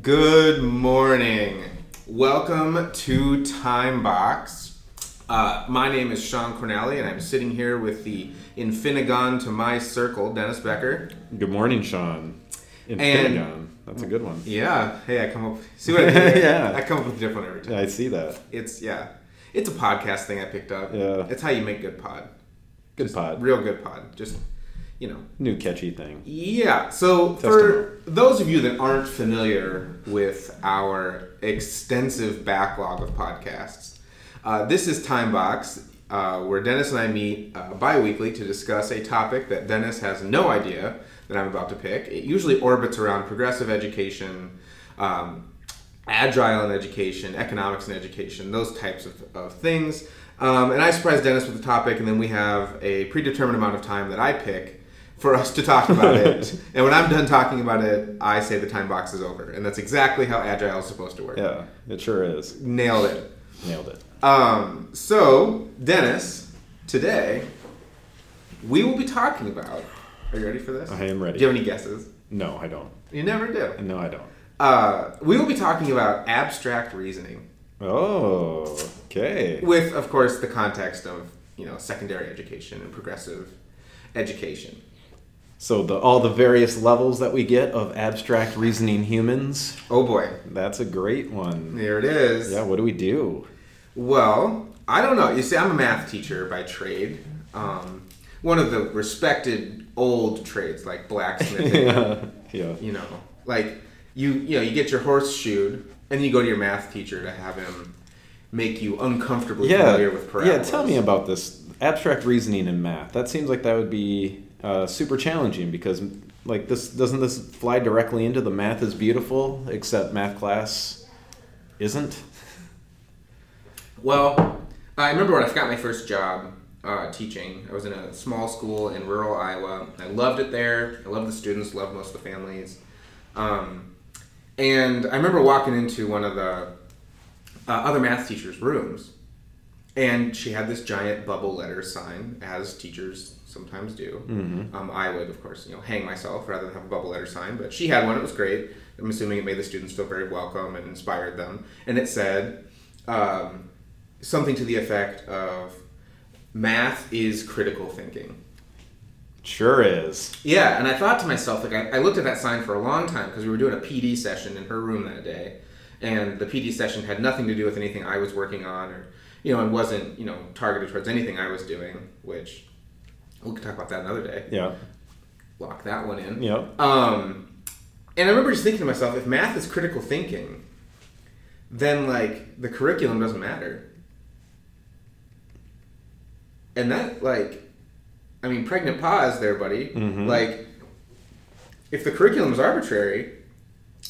Good morning. Welcome to Timebox. Uh, my name is Shawn Cornally, and I'm sitting here with the Infinigon to my circle, Dennis Becker. Good morning, Shawn. Infinigon. That's a good one. Yeah, hey, I come up. See what I did? Yeah. I come up with a different every time. I see that. It's yeah, it's a podcast thing I picked up. Yeah. it's how you make good pod. Good pod. real good pod. Just you know, New catchy thing. Yeah. So for those of you that aren't familiar with our extensive backlog of podcasts, uh, this is Timebox, uh, where Dennis and I meet uh, bi-weekly to discuss a topic that Dennis has no idea that I'm about to pick. It usually orbits around progressive education. Um, agile in education, economics in education, those types of, of things. Um, and I surprise Dennis with the topic, and then we have a predetermined amount of time that I pick for us to talk about it. and when I'm done talking about it, I say the time box is over. And that's exactly how agile is supposed to work. Yeah, it sure is. Nailed it. Nailed it. Um, so, Dennis, today we will be talking about. Are you ready for this? I am ready. Do you have any guesses? No, I don't. You never do. No, I don't. Uh, we will be talking about abstract reasoning. Oh, okay. with of course the context of you know secondary education and progressive education So the all the various levels that we get of abstract reasoning humans. oh boy That's a great one. there it is Yeah, what do we do? well i don't know you see i'm a math teacher by trade um, one of the respected old trades like blacksmithing yeah. Yeah. you know like you you know you get your horse shoed and then you go to your math teacher to have him make you uncomfortably Yeah. familiar with parabolas. Yeah, tell me about this abstract reasoning in math. That seems like that would be uh, super challenging because like this doesn't this fly directly into the math is beautiful except math class isn't. Well, I remember when I got my first job uh, teaching. I was in a small school in rural Iowa. I loved it there. I loved the students, loved most of the families. Um, and I remember walking into one of the uh, other math teachers' rooms, and she had this giant bubble letter sign, as teachers sometimes do. Um, I would, of course, you know, hang myself rather than have a bubble letter sign, but she had one. It was great. I'm assuming it made the students feel very welcome and inspired them. And it said um, something to the effect of, "Math is critical thinking." Sure is. Yeah, and I thought to myself, like, I, I looked at that sign for a long time because we were doing a PD session in her room that day, and the PD session had nothing to do with anything I was working on, or you know, and wasn't you know targeted towards anything I was doing. Which we could talk about that another day. Yeah. Lock that one in. Yeah. Um, and I remember just thinking to myself, if math is critical thinking, then like the curriculum doesn't matter. And that like, I mean, pregnant pause there, buddy. Mhm. Like, if the curriculum is arbitrary,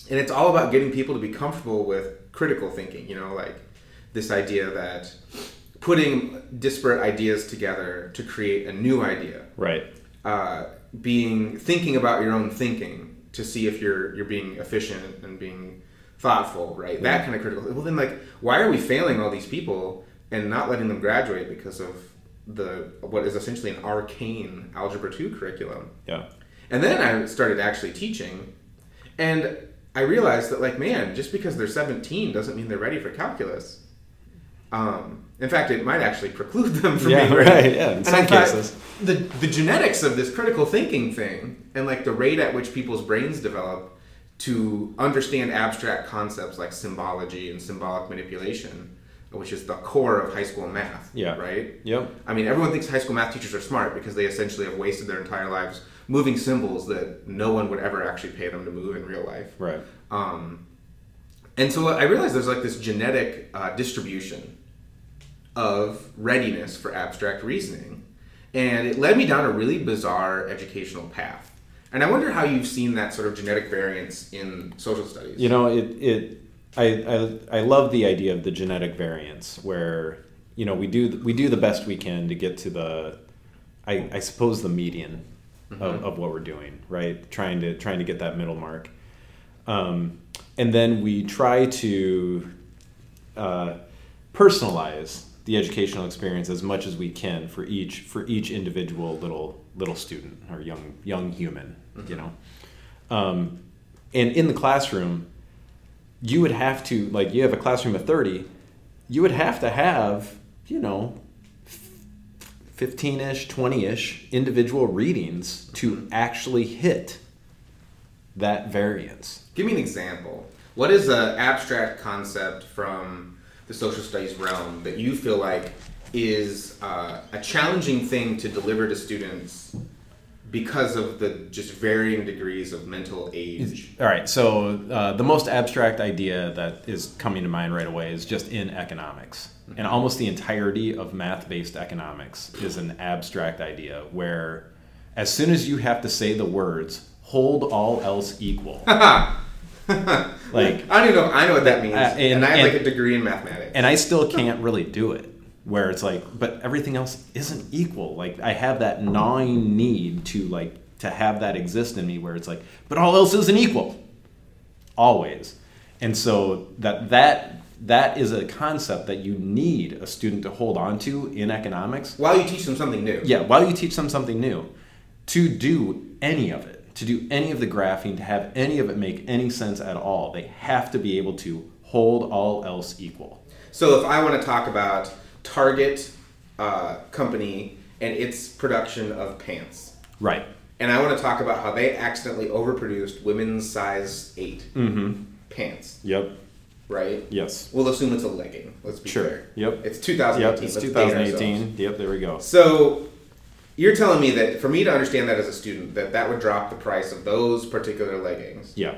and it's all about getting people to be comfortable with critical thinking, you know, like this idea that putting disparate ideas together to create a new idea Right. uh, being thinking about your own thinking to see if you're you're being efficient and being thoughtful, right? That kind of critical. Well, then, like, why are we failing all these people and not letting them graduate because of the what is essentially an arcane algebra two curriculum? Yeah. And then I started actually teaching, and I realized that, like, man, just because they're 17 doesn't mean they're ready for calculus. Um, in fact, it might actually preclude them from Yeah, being ready. right, yeah, in And some I cases. the the genetics of this critical thinking thing, and like the rate at which people's brains develop to understand abstract concepts like symbology and symbolic manipulation, which is the core of high school math. Yeah. Right. Yep. I mean, everyone thinks high school math teachers are smart because they essentially have wasted their entire lives moving symbols that no one would ever actually pay them to move in real life. Right. Um, and so I realized there's like this genetic uh, distribution of readiness for abstract reasoning. And it led me down a really bizarre educational path. And I wonder how you've seen that sort of genetic variance in social studies. You know, it it I, I I love the idea of the genetic variance where you know we do we do the best we can to get to the I, I suppose the median of, of what we're doing right trying to trying to get that middle mark um, and then we try to uh, personalize the educational experience as much as we can for each for each individual little little student or young young human you know um, and in the classroom you would have to like you have a classroom of 30 you would have to have you know 15ish 20ish individual readings to actually hit that variance Give me an example. What is an abstract concept from the social studies realm that you feel like is uh, a challenging thing to deliver to students because of the just varying degrees of mental age? all right so uh, the most abstract idea that is coming to mind right away is just in economics and almost the entirety of math-based economics is an abstract idea where as soon as you have to say the words hold all else equal like I don't even know I know what that means, Uh, and- and, I have like a degree in mathematics. and I still can't really do it. Where it's like, but everything else isn't equal. Like I have that gnawing need to like to have that exist in me, where it's like, but all else isn't equal, always. And so that that that is a concept that you need a student to hold on to in economics. While you teach them something new. Yeah, while you teach them something new, to do any of it, to do any of the graphing, to have any of it make any sense at all, they have to be able to hold all else equal. So if I want to talk about Target uh, company and its production of pants, Right. and I want to talk about how they accidentally overproduced women's size 8 Mm-hmm. pants, Yep. right? Yes. We'll assume it's a legging. Let's be Sure. Yep. It's 2018. Yep. It's Let's date ourselves. 2018. Yep. There we go. So you're telling me that for me to understand that as a student, that that would drop the price of those particular leggings. Yeah.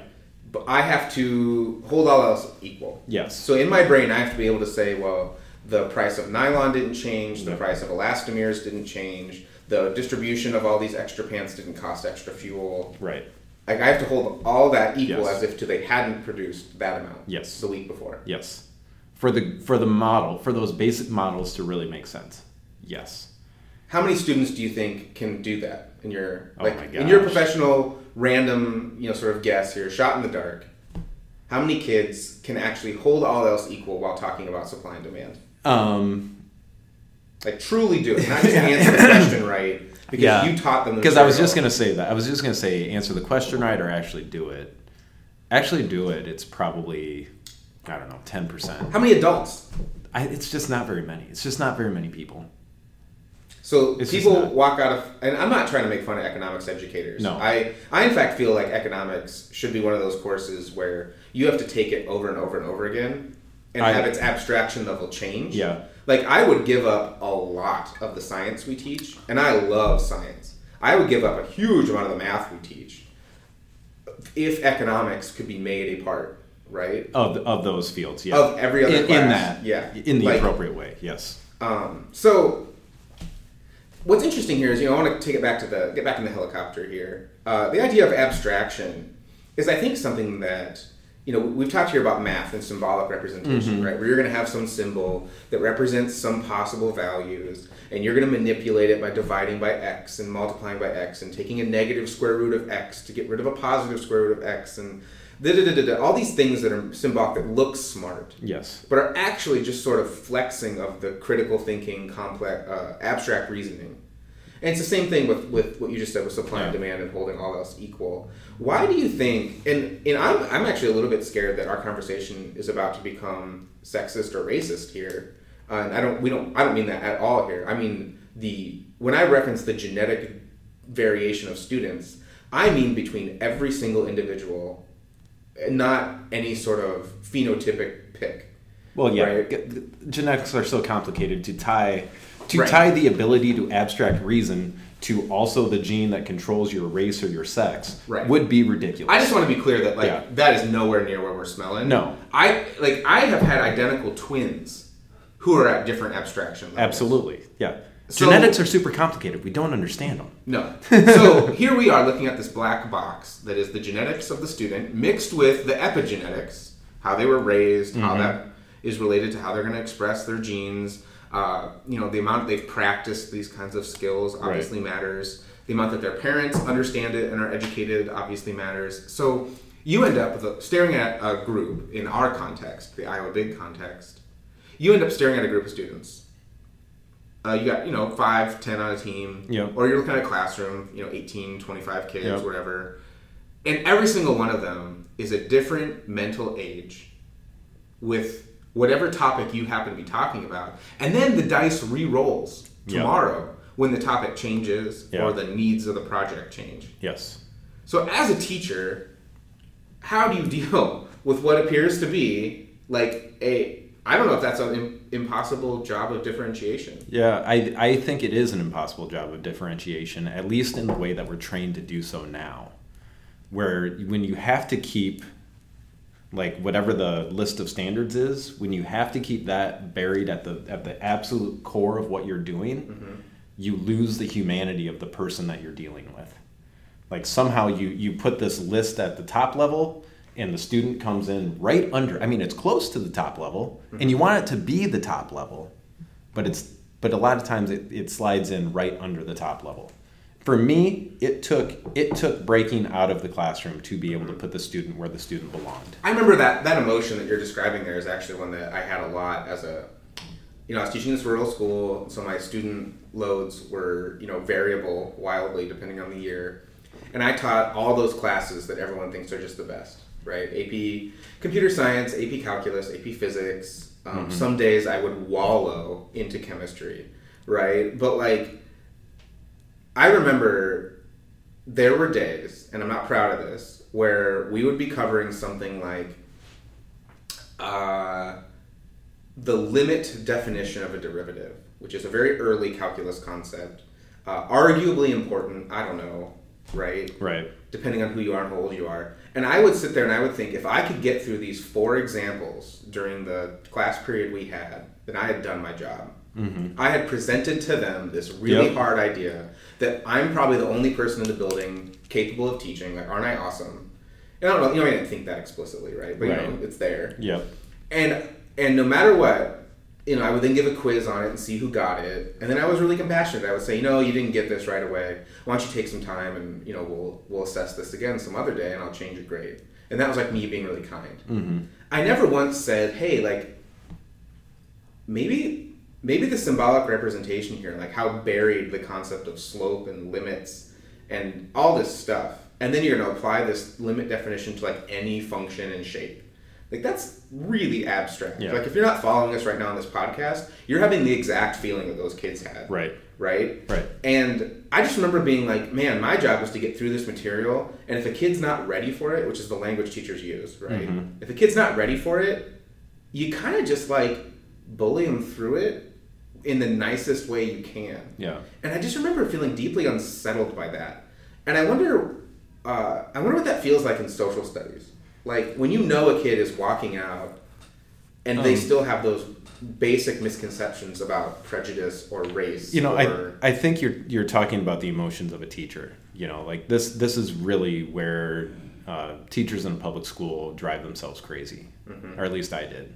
But I have to hold all else equal. Yes. So in my brain, I have to be able to say, well, the price of nylon didn't change, the price of elastomers didn't change, the distribution of all these extra pants didn't cost extra fuel. Right. Like I have to hold all that equal Yes. as if to they hadn't produced that amount. Yes. The week before. Yes. For the for the model for those basic models to really make sense. Yes. How many students do you think can do that in your Oh like my in your professional random you know sort of guess here, shot in the dark? How many kids can actually hold all else equal while talking about supply and demand? Um. Like truly do it, not just answer the question right because Yeah. you taught them. the Because I was just gonna say that. I was just gonna say answer the question right or actually do it. Actually do it. It's probably I don't know ten percent. How many adults? I, it's just not very many. It's just not very many people. So It's people not. walk out of, and I'm not trying to make fun of economics educators. No. I, I in fact feel like economics should be one of those courses where you have to take it over and over and over again, and I- have its abstraction level change. Yeah. Like I would give up a lot of the science we teach, and I love science. I would give up a huge amount of the math we teach if economics could be made a part, right? Of of those fields, yeah. Of every other in, class. in that, Yeah. in the Like- appropriate way. Yes. Um, so, what's interesting here is, you know, I want to take it back to the get back in the helicopter here. Uh, the idea of abstraction is, I think, something that you know we've talked here about math and symbolic representation, right? Where you're going to have some symbol that represents some possible values, and you're going to manipulate it by dividing by x and multiplying by x and taking a negative square root of x to get rid of a positive square root of x and All these things that are symbolic that look smart Yes. but are actually just sort of flexing of the critical thinking, complex, uh, abstract reasoning. And it's the same thing with, with what you just said with supply and demand and holding all else equal. Why do you think? And and I'm I'm actually a little bit scared that our conversation is about to become sexist or racist here. Uh, and I don't we don't I don't mean that at all here. I mean the when I reference the genetic variation of students, I mean between every single individual, not any sort of phenotypic pick. Well, yeah. Right. Genetics are so complicated to tie to Right. tie the ability to abstract reason to also the gene that controls your race or your sex Right. would be ridiculous. I just want to be clear that like Yeah. that is nowhere near where we're smelling. No. I like I have had identical twins who are at different abstraction levels. Absolutely. Yeah. So- Genetics are super complicated. We don't understand them. No. So here we are looking at this black box that is the genetics of the student mixed with the epigenetics, how they were raised, how that is related to how they're going to express their genes. Uh, you know, the amount they've practiced these kinds of skills obviously matters. The amount that their parents understand it and are educated obviously matters. So you end up with a, staring at a group in our context, the Iowa Big context. You end up staring at a group of students uh, you got you know five ten on a team Yep. or you're looking at a classroom you know 18 25 kids Yep. whatever and every single one of them is a different mental age with whatever topic you happen to be talking about, and then the dice re-rolls tomorrow yeah. when the topic changes or the needs of the project change. Yes. So as a teacher, how do you deal with what appears to be like a I don't know if that's an impossible job of differentiation. Yeah, I, I think it is an impossible job of differentiation, at least in the way that we're trained to do so now. Where when you have to keep, like, whatever the list of standards is, when you have to keep that buried at the, at the absolute core of what you're doing, mm-hmm. you lose the humanity of the person that you're dealing with. Like, somehow you, you put this list at the top level and the student comes in right under i mean it's close to the top level mm-hmm. and you want it to be the top level but it's but a lot of times it, it slides in right under the top level. For me it took it took breaking out of the classroom to be able to put the student where the student belonged. I remember that that emotion that you're describing there is actually one that i had a lot as a you know i was teaching this rural school so my student loads were you know variable wildly depending on the year. And i taught all those classes that everyone thinks are just the best right? AP computer science, AP calculus, AP physics. Um, mm-hmm. Some days I would wallow into chemistry, right? But like, I remember there were days, and I'm not proud of this, where we would be covering something like uh, the limit definition of a derivative, which is a very early calculus concept, uh, arguably important. I don't know, right? Right. Depending on who you are and how old you are. And I would sit there and I would think if I could get through these four examples during the class period we had, then I had done my job. Mm-hmm. I had presented to them this really yep. hard idea that I'm probably the only person in the building capable of teaching. Like, aren't I awesome? And I don't know, you know, I didn't think that explicitly, right? But right. you know, it's there. Yeah. And and no matter what, you know, I would then give a quiz on it and see who got it. And then I was really compassionate. I would say, you know, you didn't get this right away. Why don't you take some time and, you know, we'll we'll assess this again some other day and I'll change your grade. And that was like me being really kind. Mm-hmm. I never once said, hey, like, maybe maybe the symbolic representation here, like how buried the concept of slope and limits and all this stuff. And then you're going to apply this limit definition to like any function and shape like that's really abstract. Yeah. Like if you're not following us right now on this podcast, you're having the exact feeling that those kids had. Right. Right. Right. And I just remember being like, man, my job is to get through this material, and if a kid's not ready for it, which is the language teachers use, right? Mm-hmm. If a kid's not ready for it, you kind of just like bully them through it in the nicest way you can. Yeah. And I just remember feeling deeply unsettled by that, and I wonder, uh, I wonder what that feels like in social studies like when you know a kid is walking out and um, they still have those basic misconceptions about prejudice or race. You know, or, I I think you're you're talking about the emotions of a teacher. You know, like this this is really where uh, teachers in a public school drive themselves crazy, mm-hmm. or at least I did.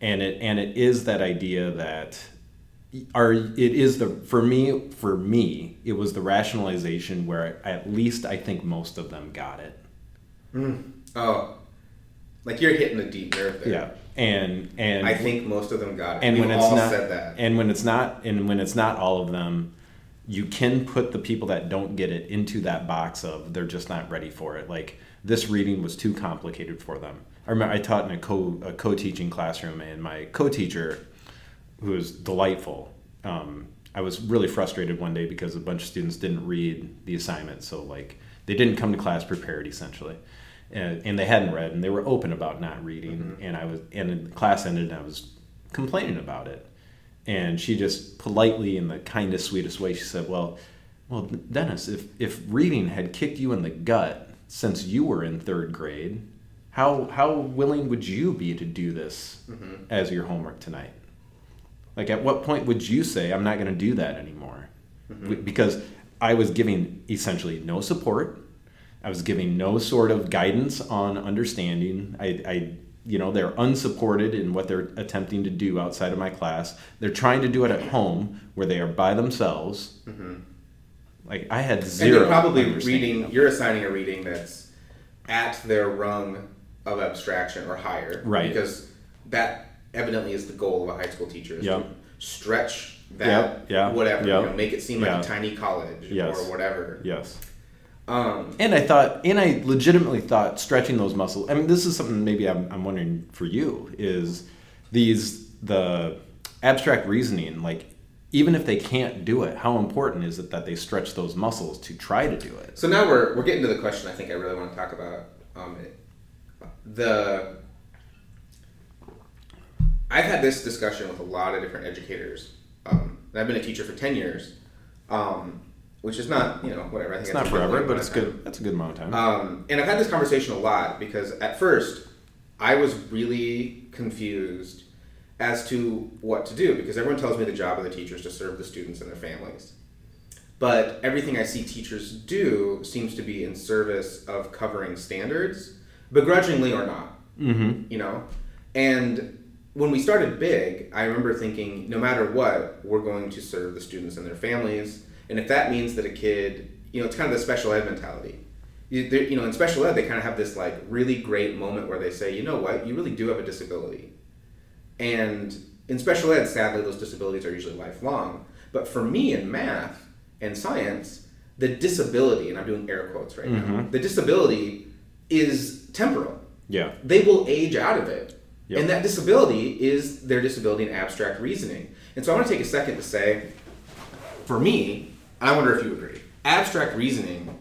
And it and it is that idea that are it is the for me for me it was the rationalization where at least I think most of them got it. Mm. Oh, like you're hitting a deep nerve there. Yeah, and and I think most of them got it. And We've when it's not, said that. and when it's not, and when it's not all of them, you can put the people that don't get it into that box of they're just not ready for it. Like this reading was too complicated for them. I remember I taught in a co a co teaching classroom, and my co teacher, who was delightful. Um, I was really frustrated one day because a bunch of students didn't read the assignment, so like they didn't come to class prepared essentially and, and they hadn't read and they were open about not reading mm-hmm. and i was and the class ended and i was complaining about it and she just politely in the kindest sweetest way she said well well dennis if if reading had kicked you in the gut since you were in third grade how how willing would you be to do this mm-hmm. as your homework tonight like at what point would you say i'm not going to do that anymore mm-hmm. because i was giving essentially no support I was giving no sort of guidance on understanding. I, I, you know, they're unsupported in what they're attempting to do outside of my class. They're trying to do it at home where they are by themselves. Mm-hmm. Like I had zero. And they're probably reading. You're assigning a reading that's at their rung of abstraction or higher, right? Because that evidently is the goal of a high school teacher. Is yep. to stretch that, yep. yeah, whatever, yep. you know, make it seem like a tiny college yes. or whatever. Yes. Um, And I thought, and I legitimately thought stretching those muscles. I mean, this is something maybe I'm, I'm wondering for you is these the abstract reasoning. Like, even if they can't do it, how important is it that they stretch those muscles to try to do it? So now we're we're getting to the question I think I really want to talk about. Um, the I've had this discussion with a lot of different educators. Um, and I've been a teacher for ten years, um, which is not you know whatever. I think It's not forever, but it's time. good. That's a good amount of time. Um, and I've had this conversation a lot because at first I was really confused as to what to do because everyone tells me the job of the teacher is to serve the students and their families. But everything I see teachers do seems to be in service of covering standards, begrudgingly or not. mm-hmm. You know? And when we started big, I remember thinking, no matter what, we're going to serve the students and their families. And if that means that a kid, you know, it's kind of the special ed mentality. You, you know, in special ed, they kind of have this like really great moment where they say, you know what, you really do have a disability. And in special ed, sadly, those disabilities are usually lifelong. But for me in math and science, the disability, and I'm doing air quotes right now, Mhm. the disability is temporal Yeah. they will age out of it. Yep. And that disability is their disability in abstract reasoning. And so I want to take a second to say, for me, and I wonder if you agree, abstract reasoning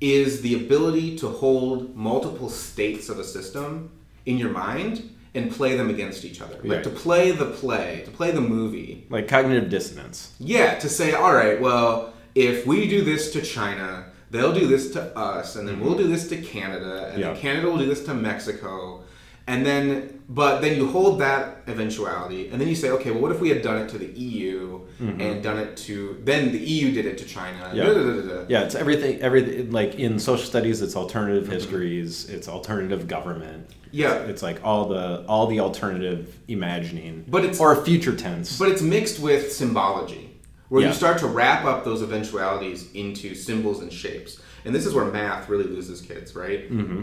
is the ability to hold multiple states of a system in your mind and play them against each other. Like Right. to play the play, to play the movie. Like cognitive dissonance. Yeah, to say, all right, well, if we do this to China, they'll do this to us, and then we'll mm-hmm. do this to Canada, and then Canada will do this to Mexico, and then, but then you hold that eventuality, and then you say, okay, well, what if we had done it to the EU and done it to, then the EU did it to China? Yeah. da, da, da. Yeah, it's everything. Everything like in social studies, it's alternative Mm-hmm. histories. It's alternative government. Yeah. It's like all the all the alternative imagining, But it's- or future tense. But it's mixed with symbology, where Yeah. you start to wrap up those eventualities into symbols and shapes. And this is where math really loses kids, right? Mm-hmm.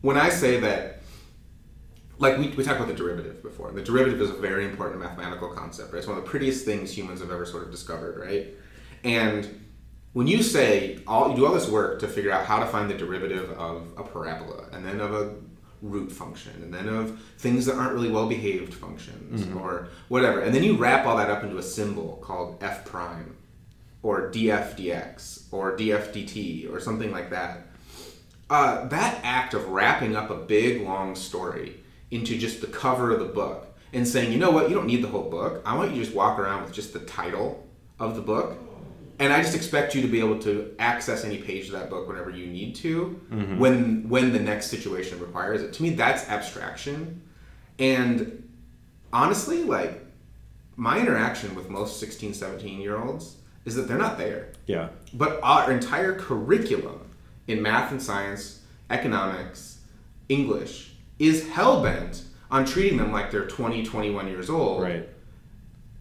When I say that, like we, we talked about the derivative before, and the derivative is a very important mathematical concept, right? It's one of the prettiest things humans have ever sort of discovered, right? And when you say all you do all this work to figure out how to find the derivative of a parabola and then of a root function and then of things that aren't really well behaved functions or whatever and then you wrap all that up into a symbol called f prime or df dx or df dt or something like that uh, that act of wrapping up a big long story into just the cover of the book and saying, you know what, you don't need the whole book. I want you to just walk around with just the title of the book. And I just expect you to be able to access any page of that book whenever you need to, mm-hmm. when when the next situation requires it. To me, that's abstraction. And honestly, like my interaction with most 16, 17 year olds is that they're not there. yeah, But our entire curriculum in math and science, economics, English is hell bent on treating them like they're 20, 21 years old. right.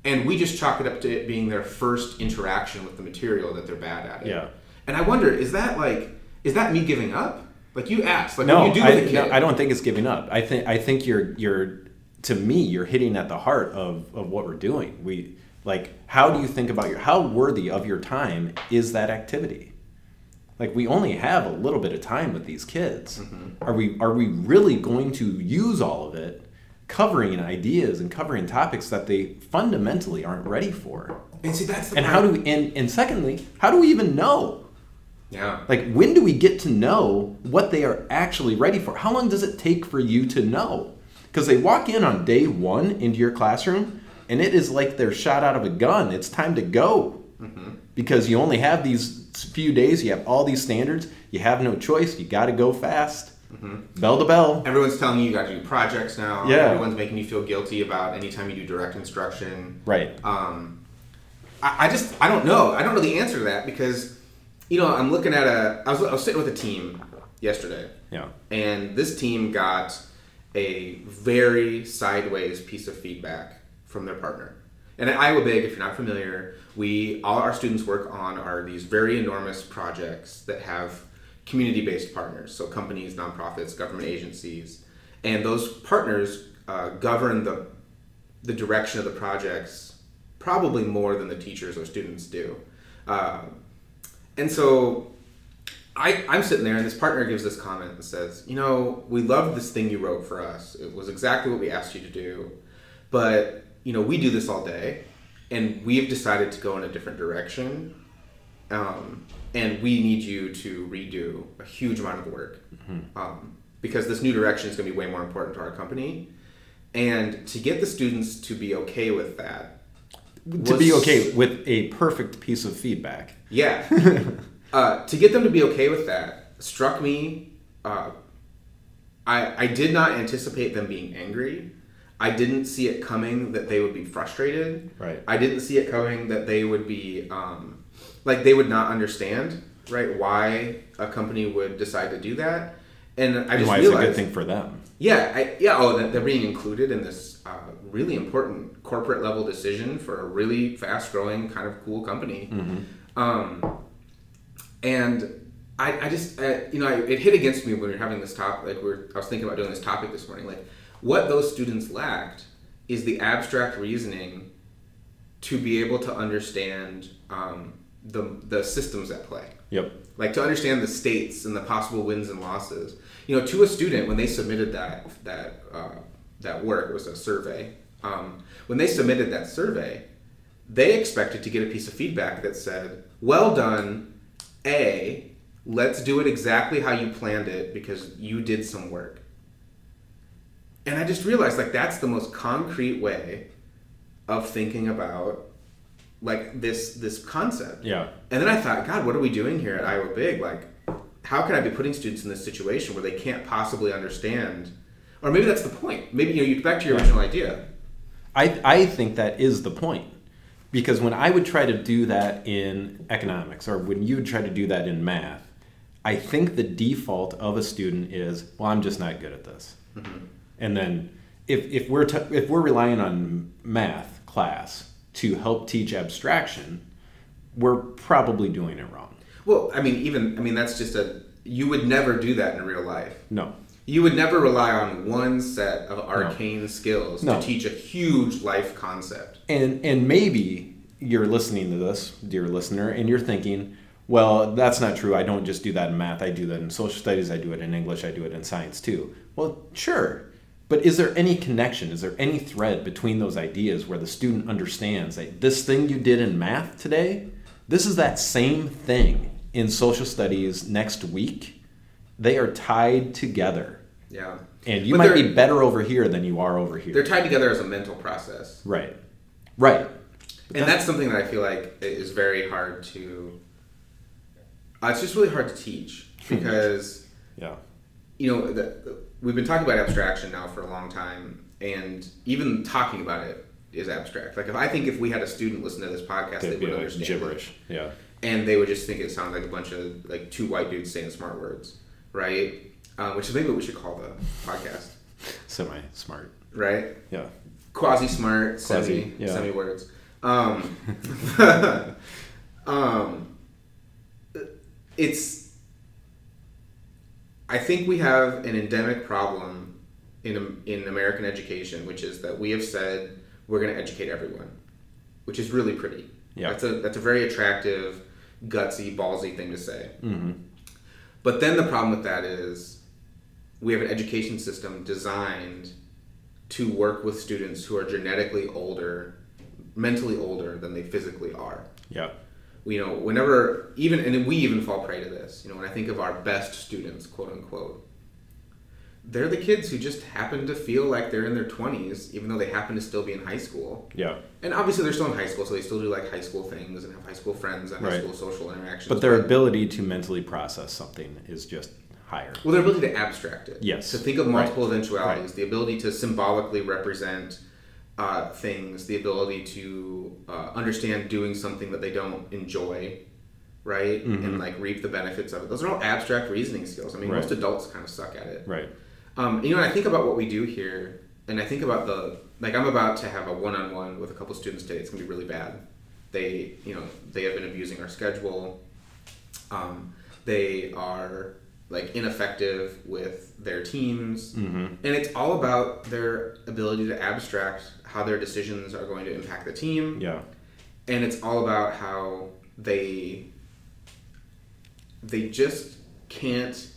And we just chalk it up to it being their first interaction with the material that they're bad at. It. Yeah. And I wonder, is that like, is that me giving up? Like you asked, like No, when you do I, with a kid. no, I don't think it's giving up. I think I think you're you're to me you're hitting at the heart of of what we're doing. We like how do you think about your how worthy of your time is that activity? Like we only have a little bit of time with these kids. Mm-hmm. Are we are we really going to use all of it covering ideas and covering topics that they fundamentally aren't ready for? and see, that's And part- how do we and, and secondly, how do we even know? Yeah. Like, when do we get to know what they are actually ready for? How long does it take for you to know? Because they walk in on day one into your classroom, and it is like they're shot out of a gun. It's time to go. Because you only have these few days, you have all these standards, you have no choice, you got to go fast. Bell to bell. Everyone's telling you you got to do projects now. Yeah. Everyone's making you feel guilty about anytime you do direct instruction. Right. Um, I, I just I don't know. I don't know the answer to that because, you know, I'm looking at a. I was I was sitting with a team yesterday, Yeah. and this team got a very sideways piece of feedback from their partner. And at Iowa Big, if you're not familiar, we all our students work on are these very enormous projects that have community-based partners, so companies, nonprofits, government agencies, and those partners uh, govern the the direction of the projects probably more than the teachers or students do. Um, and so I, I'm sitting there, and this partner gives this comment and says, "You know, we loved this thing you wrote for us. It was exactly what we asked you to do, but you know, we do this all day, and we've decided to go in a different direction, um, and we need you to redo a huge amount of the work um, because this new direction is going to be way more important to our company, and to get the students to be okay with that." to be okay with a perfect piece of feedback. Yeah. uh, to get them to be okay with that struck me. Uh, I I did not anticipate them being angry. I didn't see it coming that they would be frustrated. Right. I didn't see it coming that they would be um, like they would not understand right why a company would decide to do that. And I And just why it's a realized, good thing for them. yeah, I, yeah. Oh, that they're being included in this uh, really important corporate level decision for a really fast growing kind of cool company. Um, and I, I just, uh, you know, I, it hit against me when we were having this topic. Like, we we're, I was thinking about doing this topic this morning. Like, what those students lacked is the abstract reasoning to be able to understand um, the the systems at play Yep. like to understand the states and the possible wins and losses. You know, to a student when they submitted that that uh, that work it was a survey. Um, when they submitted that survey, they expected to get a piece of feedback that said, "Well done, A. Let's do it exactly how you planned it because you did some work." And I just realized like that's the most concrete way of thinking about like this this concept. Yeah. And then I thought, God, what are we doing here at Iowa Big? Like, how can I be putting students in this situation where they can't possibly understand? Or maybe that's the point. Maybe you know, you back to your original idea. I, I think that is the point. Because when I would try to do that in economics or when you would try to do that in math, I think the default of a student is, well, I'm just not good at this. Mm-hmm. And then if, if, we're t- if we're relying on math class to help teach abstraction, we're probably doing it wrong. Well, I mean, even I mean, that's just a. You would never do that in real life. No. You would never rely on one set of arcane skills No. to teach a huge life concept. And and maybe you're listening to this, dear listener, and you're thinking, well, that's not true. I don't just do that in math. I do that in social studies. I do it in English. I do it in science too. Well, sure. But is there any connection? Is there any thread between those ideas where the student understands that this thing you did in math today, this is that same thing in social studies next week? They are tied together. Yeah. And you But might be better over here than you are over here. They're tied together as a mental process. Right. Right. and that's something that I feel like is very hard to. Uh, it's just really hard to teach because Yeah. you know the- we've been talking about abstraction now for a long time, and even talking about it is abstract. Like if I think if we had a student listen to this podcast, they They'd be would like understand gibberish. it. Yeah. and they would just think it sounded like a bunch of like two white dudes saying smart words, right? Uh, which is maybe what we should call the podcast, Semi smart. right? Yeah. quasi smart, Semi. Yeah. Semi words. Um, um, it's. I think we have an endemic problem in in American education, which is that we have said we're going to educate everyone, which is really pretty. Yeah. That's a that's a very attractive, gutsy, ballsy thing to say. Mm-hmm. But then the problem with that is we have an education system designed to work with students who are genetically older, mentally older than they physically are. Yeah. You know, whenever even and we even fall prey to this. You know, when I think of our best students, quote unquote, they're the kids who just happen to feel like they're in their twenties, even though they happen to still be in high school. Yeah. And obviously, they're still in high school, so they still do like high school things and have high school friends and high Right. school social interactions. But their ability to mentally process something is just higher. Well, their ability to abstract it. Yes. To think of multiple Right. eventualities, Right. the ability to symbolically represent uh, things, the ability to uh, understand doing something that they don't enjoy, right? Mhm. And like reap the benefits of it. Those are all abstract reasoning skills. I mean, Right. most adults kind of suck at it. Right. Um, you know, and I think about what we do here, and I think about the like I'm about to have a one-on-one with a couple students today. It's gonna be really bad. They, you know, they have been abusing our schedule. Um, they are like ineffective with their teams, Mm-hmm. and it's all about their ability to abstract how their decisions are going to impact the team Yeah. and it's all about how they they just can't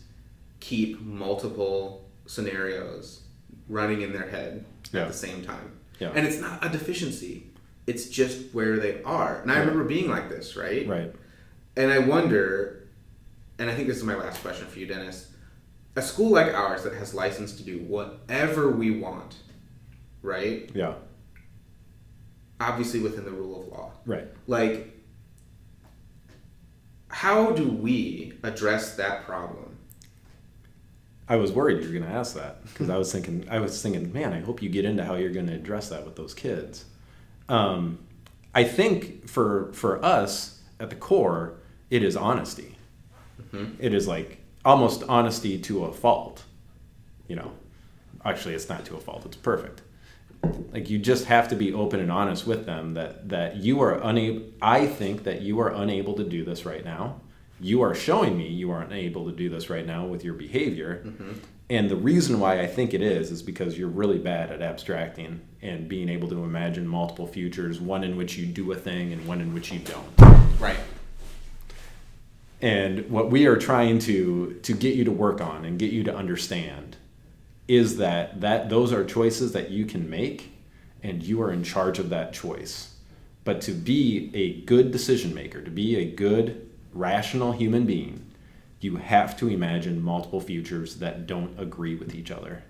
keep multiple scenarios running in their head Yeah. at the same time. Yeah. And it's not a deficiency. It's just where they are. And I remember being like this, right? Right. And I wonder, and I think this is my last question for you, Dennis. A school like ours that has license to do whatever we want, right? Yeah. Obviously within the rule of law. Right. Like, how do we address that problem? I was worried you were going to ask that because I was thinking, I was thinking, man, I hope you get into how you're going to address that with those kids. Um, I think for for us at the core, it is honesty. Hmm? It is like almost honesty to a fault. You know, actually, it's not to a fault. It's perfect. Like you just have to be open and honest with them that that you are unable. I think that you are unable to do this right now. You are showing me you are unable to do this right now with your behavior. Mm-hmm. And the reason why I think it is is because you're really bad at abstracting and being able to imagine multiple futures, one in which you do a thing and one in which you don't. And what we are trying to to get you to work on and get you to understand is that that those are choices that you can make and you are in charge of that choice. But to be a good decision maker, to be a good rational human being, you have to imagine multiple futures that don't agree with each other.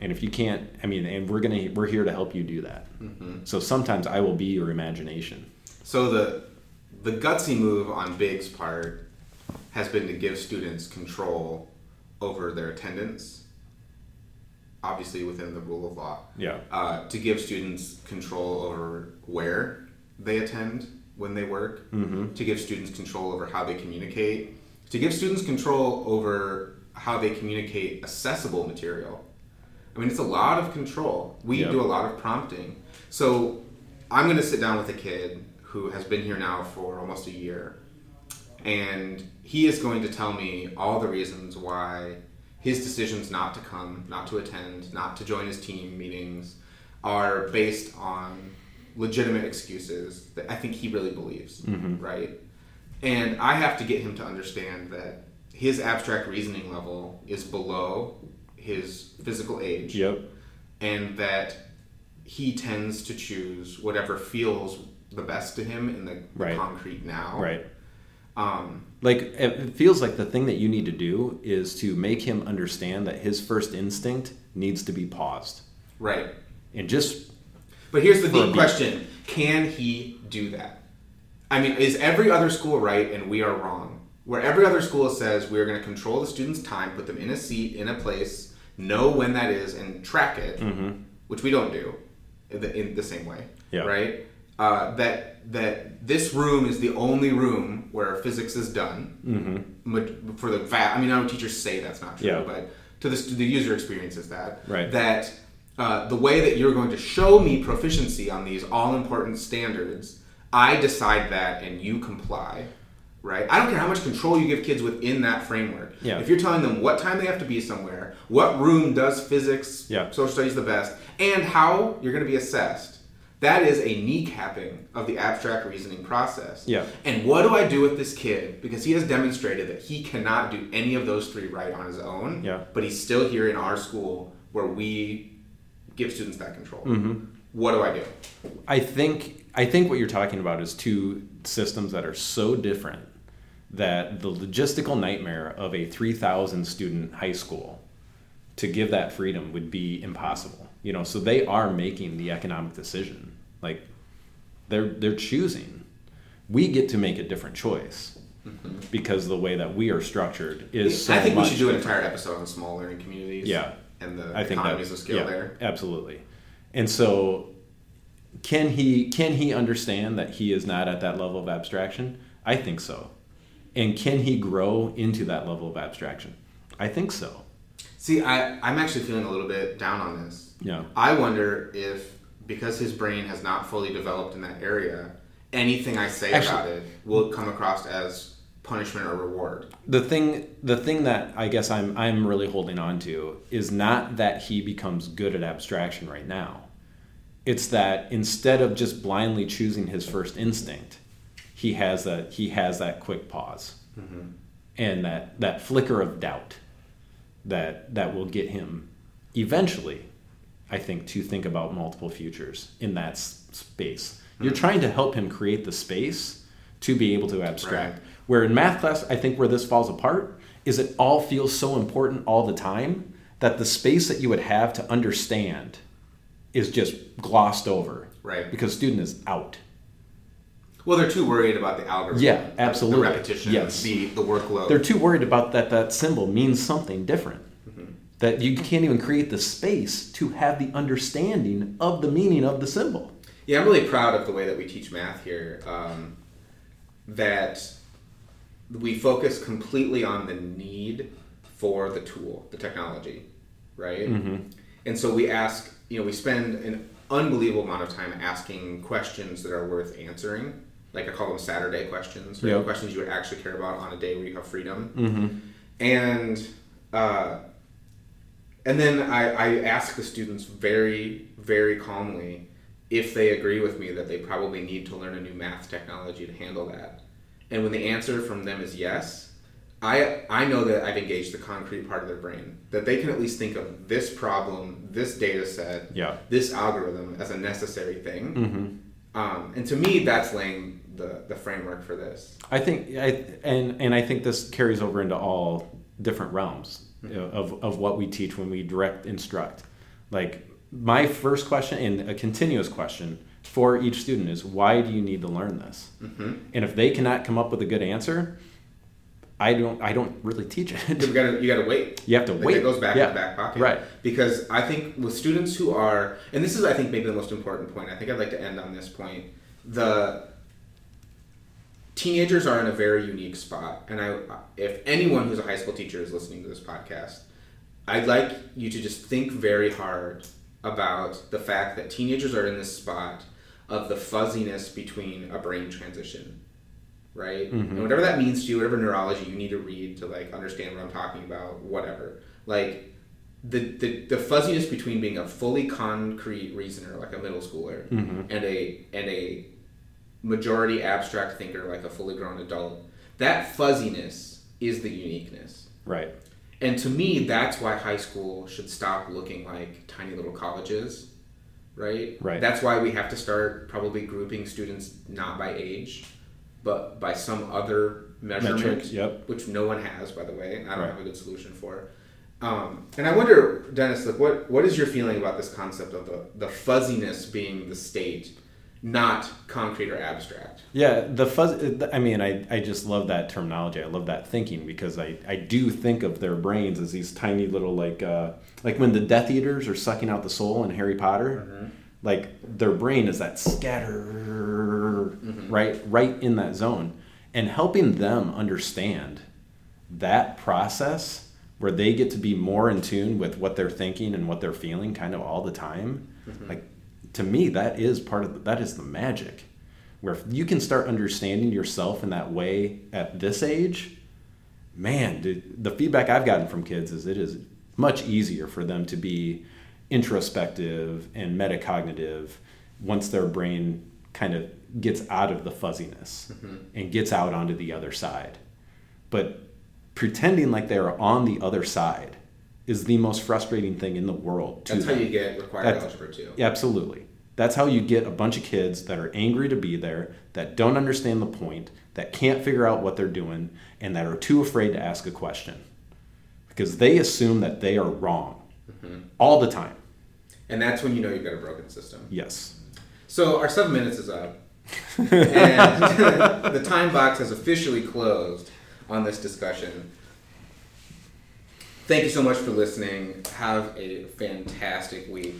And if you can't, I mean, and we're gonna we're here to help you do that. Mm-hmm. So sometimes I will be your imagination. So the the gutsy move on Big's part has been to give students control over their attendance, obviously within the rule of law. Yeah. Uh, to give students control over where they attend when they work. Mm-hmm. To give students control over how they communicate. To give students control over how they communicate accessible material. I mean, it's a lot of control. We Yeah. do a lot of prompting. So I'm going to sit down with a kid who has been here now for almost a year. And he is going to tell me all the reasons why his decisions not to come, not to attend, not to join his team meetings are based on legitimate excuses that I think he really believes, mm-hmm. right? And I have to get him to understand that his abstract reasoning level is below his physical age Yep. and that he tends to choose whatever feels the best to him in the, Right. concrete now. Right. Um, Like it feels like the thing that you need to do is to make him understand that his first instinct needs to be paused. right. And just But here's the deep question: Can he do that? I mean, is every other school right and we are wrong? Where every other school says we are going to control the student's time, put them in a seat, in a place, know when that is, and track it, which we don't do in the, in the same way, Yeah. right? Uh, that that this room is the only room where physics is done. Mm-hmm. For the va- I mean, I know teachers say that's not true, Yeah. but to the, to the user experience is that Right. that uh, the way that you're going to show me proficiency on these all important standards, I decide that and you comply. Right? I don't care how much control you give kids within that framework. Yeah. If you're telling them what time they have to be somewhere, what room does physics, Yeah. social studies the best, and how you're going to be assessed, that is a kneecapping of the abstract reasoning process. Yeah. And what do I do with this kid? Because he has demonstrated that he cannot do any of those three right on his own. Yeah. But he's still here in our school where we give students that control. Mm-hmm. What do I do? I think I think what you're talking about is two systems that are so different that the logistical nightmare of a 3000 student high school to give that freedom would be impossible. You know, so they are making the economic decision. Like they're they're choosing. We get to make a different choice mm-hmm. because the way that we are structured is so I think we should do an entire episode on small learning communities. Yeah. And the I economies that, of scale yeah, there. Absolutely. And so can he can he understand that he is not at that level of abstraction? I think so. And can he grow into that level of abstraction? I think so. See, I, I'm actually feeling a little bit down on this. Yeah. I wonder if, because his brain has not fully developed in that area, anything I say Actually- about it will come across as punishment or reward. The thing the thing that I guess I'm I'm really holding on to is not that he becomes good at abstraction right now. It's that instead of just blindly choosing his first instinct, he has that he has that quick pause. Mm-hmm. and that that flicker of doubt that that will get him eventually i think to think about multiple futures in that s- space you're Hmm. trying to help him create the space to be able to abstract Right. where in math class i think where this falls apart is it all feels so important all the time that the space that you would have to understand is just glossed over Right. because student is out Well, they're too worried about the algorithm. Yeah, absolutely. The repetition, Yes. the the workload. they're too worried about that that symbol means something different Mm-hmm. that you can't even create the space to have the understanding of the meaning of the symbol Yeah, I'm really proud of the way that we teach math here. Um, that we focus completely on the need for the tool, the technology, right? Mm-hmm. And so we ask, you know, we spend an unbelievable amount of time asking questions that are worth answering. Like I call them Saturday questions, right? Yep. Questions you would actually care about on a day where you have freedom. mm-hmm. and uh, and then I, I ask the students very very calmly if they agree with me that they probably need to learn a new math technology to handle that and when the answer from them is yes I, I know that I've engaged the concrete part of their brain that they can at least think of this problem this data set yeah this algorithm as a necessary thing mm-hmm. Um, and to me that's laying the, the framework for this i think I, and and i think this carries over into all different realms Mm-hmm. of, of what we teach when we direct instruct like my first question and a continuous question for each student is why do you need to learn this mm-hmm. and if they cannot come up with a good answer i don't i don't really teach you it gotta you gotta wait you have to Like, wait It goes back yeah. in the back pocket. Right. Because I think with students who are, and this is, I think, maybe the most important point. I think I'd like to end on this point. The teenagers are in a very unique spot, and I, if anyone who's a high school teacher is listening to this podcast, I'd like you to just think very hard about the fact that teenagers are in this spot of the fuzziness between a brain transition right? Mhm. And whatever that means to you, whatever neurology you need to read to like understand what I'm talking about, whatever. Like the the, the fuzziness between being a fully concrete reasoner, like a middle schooler, Mhm. and a and a majority abstract thinker, like a fully grown adult. That fuzziness is the uniqueness. right And to me, that's why high school should stop looking like tiny little colleges, right? Right. That's why we have to start probably grouping students not by age, but by some other measurement, Metric, yep. which no one has, by the way, and I don't Right. have a good solution for. Um, and I wonder, Dennis, like, what what is your feeling about this concept of the the fuzziness being the state, not concrete or abstract? Yeah, the fuzz. I mean, I, I just love that terminology. I love that thinking because I, I do think of their brains as these tiny little like uh, like when the Death Eaters are sucking out the soul in Harry Potter, like their brain is that scatter mm-hmm. right right in that zone, and helping them understand that process where they get to be more in tune with what they're thinking and what they're feeling kind of all the time mm-hmm. like to me that is part of the, that is the magic. Where if you can start understanding yourself in that way at this age man dude, the feedback i've gotten from kids is it is much easier for them to be introspective and metacognitive once their brain kind of gets out of the fuzziness mm-hmm. and gets out onto the other side but pretending like they are on the other side is the most frustrating thing in the world to That's how you get required That's- algebra too. Absolutely. That's how you get a bunch of kids that are angry to be there, that don't understand the point, that can't figure out what they're doing, and that are too afraid to ask a question. Because they assume that they are wrong mm-hmm. all the time. And that's when you know you've got a broken system. Yes. So our seven minutes is up, and the time box has officially closed on this discussion. Thank you so much for listening. Have a fantastic week.